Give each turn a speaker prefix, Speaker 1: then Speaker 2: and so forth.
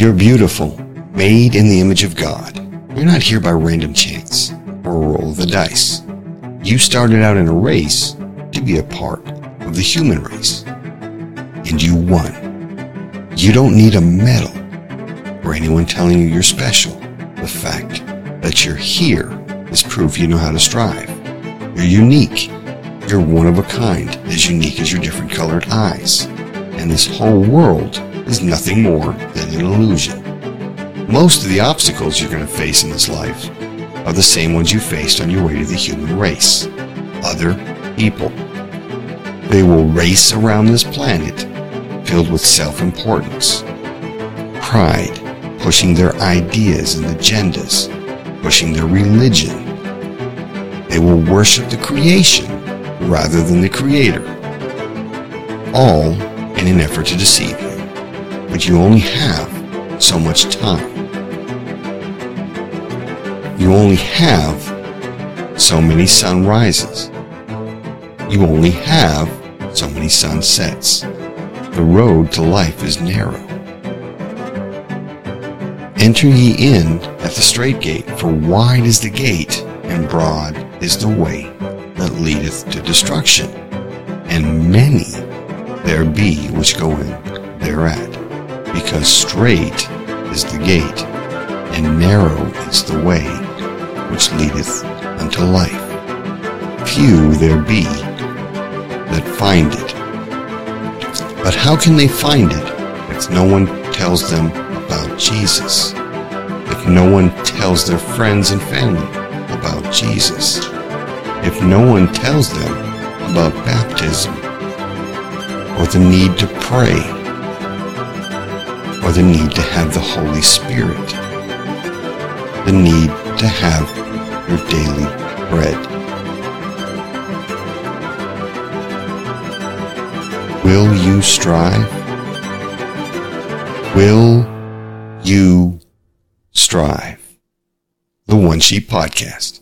Speaker 1: You're beautiful, made in the image of God. You're not here by random chance or roll of the dice. You started out in a race to be a part of the human race. And you won. You don't need a medal or anyone telling you you're special. The fact that you're here is proof you know how to strive. You're unique. You're one of a kind, as unique as your different colored eyes. And this whole world is nothing more than an illusion. Most of the obstacles you're going to face in this life are the same ones you faced on your way to the human race. Other people. They will race around this planet filled with self-importance, pride, pushing their ideas and agendas, pushing their religion. They will worship the creation rather than the creator, all in an effort to deceive you. But you only have so much time. You only have so many sunrises. You only have so many sunsets. The road to life is narrow. Enter ye in at the strait gate, for wide is the gate, and broad is the way that leadeth to destruction, and many there be which go in thereat, because strait is the gate, and narrow is the way which leadeth unto life. Few there be that find it. But how can they find it if no one tells them about Jesus? If no one tells their friends and family about Jesus? If no one tells them about baptism? Or the need to pray? Or the need to have the Holy Spirit? The need to have your daily bread? Will you strive? Will you strive? The One Sheep Podcast.